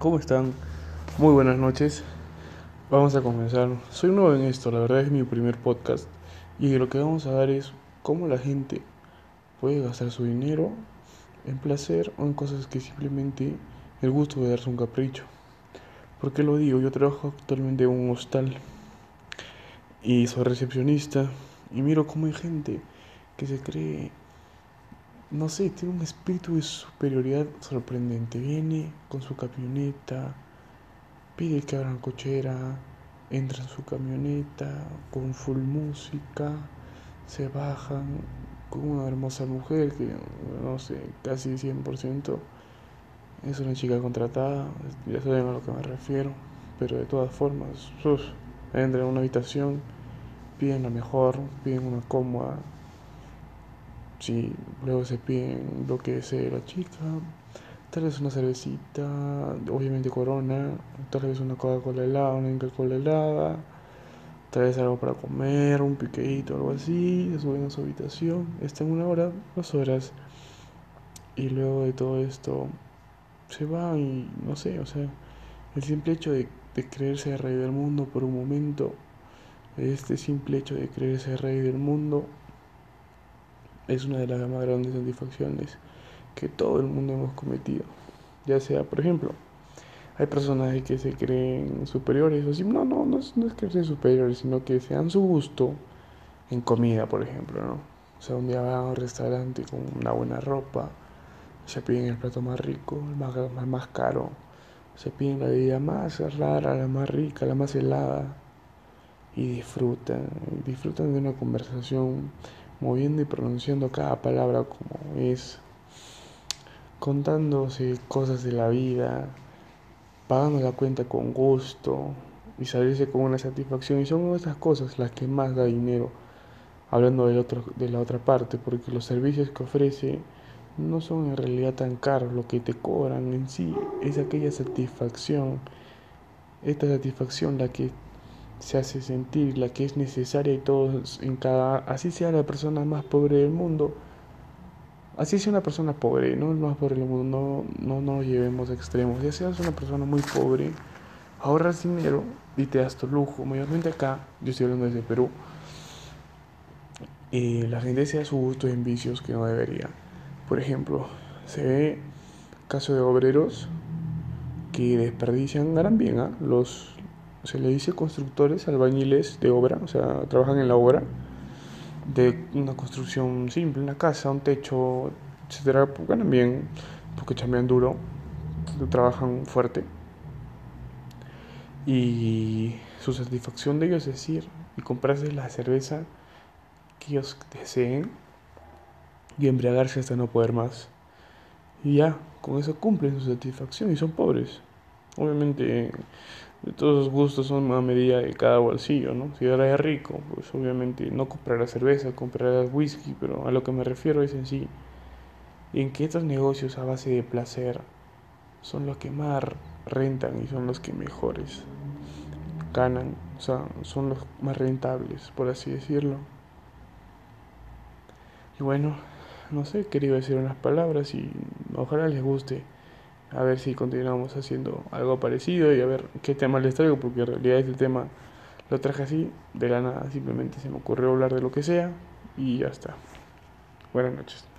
¿Cómo están? Muy buenas noches. Vamos a comenzar. Soy nuevo en esto, la verdad es mi primer podcast. Y lo que vamos a dar es cómo la gente puede gastar su dinero en placer o en cosas que simplemente el gusto de darse un capricho. ¿Por qué lo digo? Yo trabajo actualmente en un hostal y soy recepcionista y miro cómo hay gente que se cree no sé, tiene un espíritu de superioridad sorprendente. Viene con su camioneta, pide que abran cochera, entra en su camioneta con full música, se bajan con una hermosa mujer que, no sé, casi 100% es una chica contratada, ya saben a lo que me refiero, pero de todas formas, entran a una habitación, piden la mejor, piden una cómoda si luego se piden lo que desee la chica, tal vez una cervecita, obviamente corona, tal vez una Coca-Cola helada, una Coca-Cola helada, tal vez algo para comer, un piqueito, algo así, se suben a su habitación, están una hora, dos horas, y luego de todo esto se van y no sé, o sea, el simple hecho de, de creerse rey del mundo por un momento, este simple hecho de creerse rey del mundo, es una de las más grandes satisfacciones que todo el mundo hemos cometido. Ya sea, por ejemplo, hay personas que se creen superiores, o no, no, no no es que sean superiores, sino que sean su gusto en comida, por ejemplo, ¿no? O sea, un día van a un restaurante con una buena ropa, se piden el plato más rico, el más, más caro, se piden la bebida más rara, la más rica, la más helada, y disfrutan, disfrutan de una conversación moviendo y pronunciando cada palabra como es, contándose cosas de la vida, pagando la cuenta con gusto y salirse con una satisfacción. Y son esas cosas las que más da dinero, hablando del otro, de la otra parte, porque los servicios que ofrece no son en realidad tan caros, lo que te cobran en sí es aquella satisfacción, esta satisfacción la que se hace sentir, la que es necesaria y todos en cada, así sea la persona más pobre del mundo, así sea una persona pobre, no el más pobre del mundo, no, no, no lo llevemos a extremos, ya seas una persona muy pobre, ahorras dinero y te das tu lujo, mayormente acá, yo estoy hablando desde Perú, y la gente se da su gusto en vicios que no debería. Por ejemplo, se ve caso de obreros que desperdician, ganan bien, ¿ah? los, se le dice constructores, albañiles de obra, o sea, trabajan en la obra de una construcción simple, una casa, un techo, etcétera, pues ganan bien porque chambean duro, trabajan fuerte. Y su satisfacción de ellos es ir y comprarse la cerveza que ellos deseen y embriagarse hasta no poder más. Y ya, con eso cumplen su satisfacción y son pobres. Obviamente todos los gustos son a medida de cada bolsillo, ¿no? Si ahora es rico, pues obviamente no comprará cerveza, comprará whisky, pero a lo que me refiero es en sí, en que estos negocios a base de placer son los que más rentan y son los que mejores ganan, o sea, son los más rentables, por así decirlo. Y bueno, no sé, quería decir unas palabras y ojalá les guste a ver si continuamos haciendo algo parecido y a ver qué tema les traigo, porque en realidad este tema lo traje así, de la nada, simplemente se me ocurrió hablar de lo que sea y ya está. Buenas noches.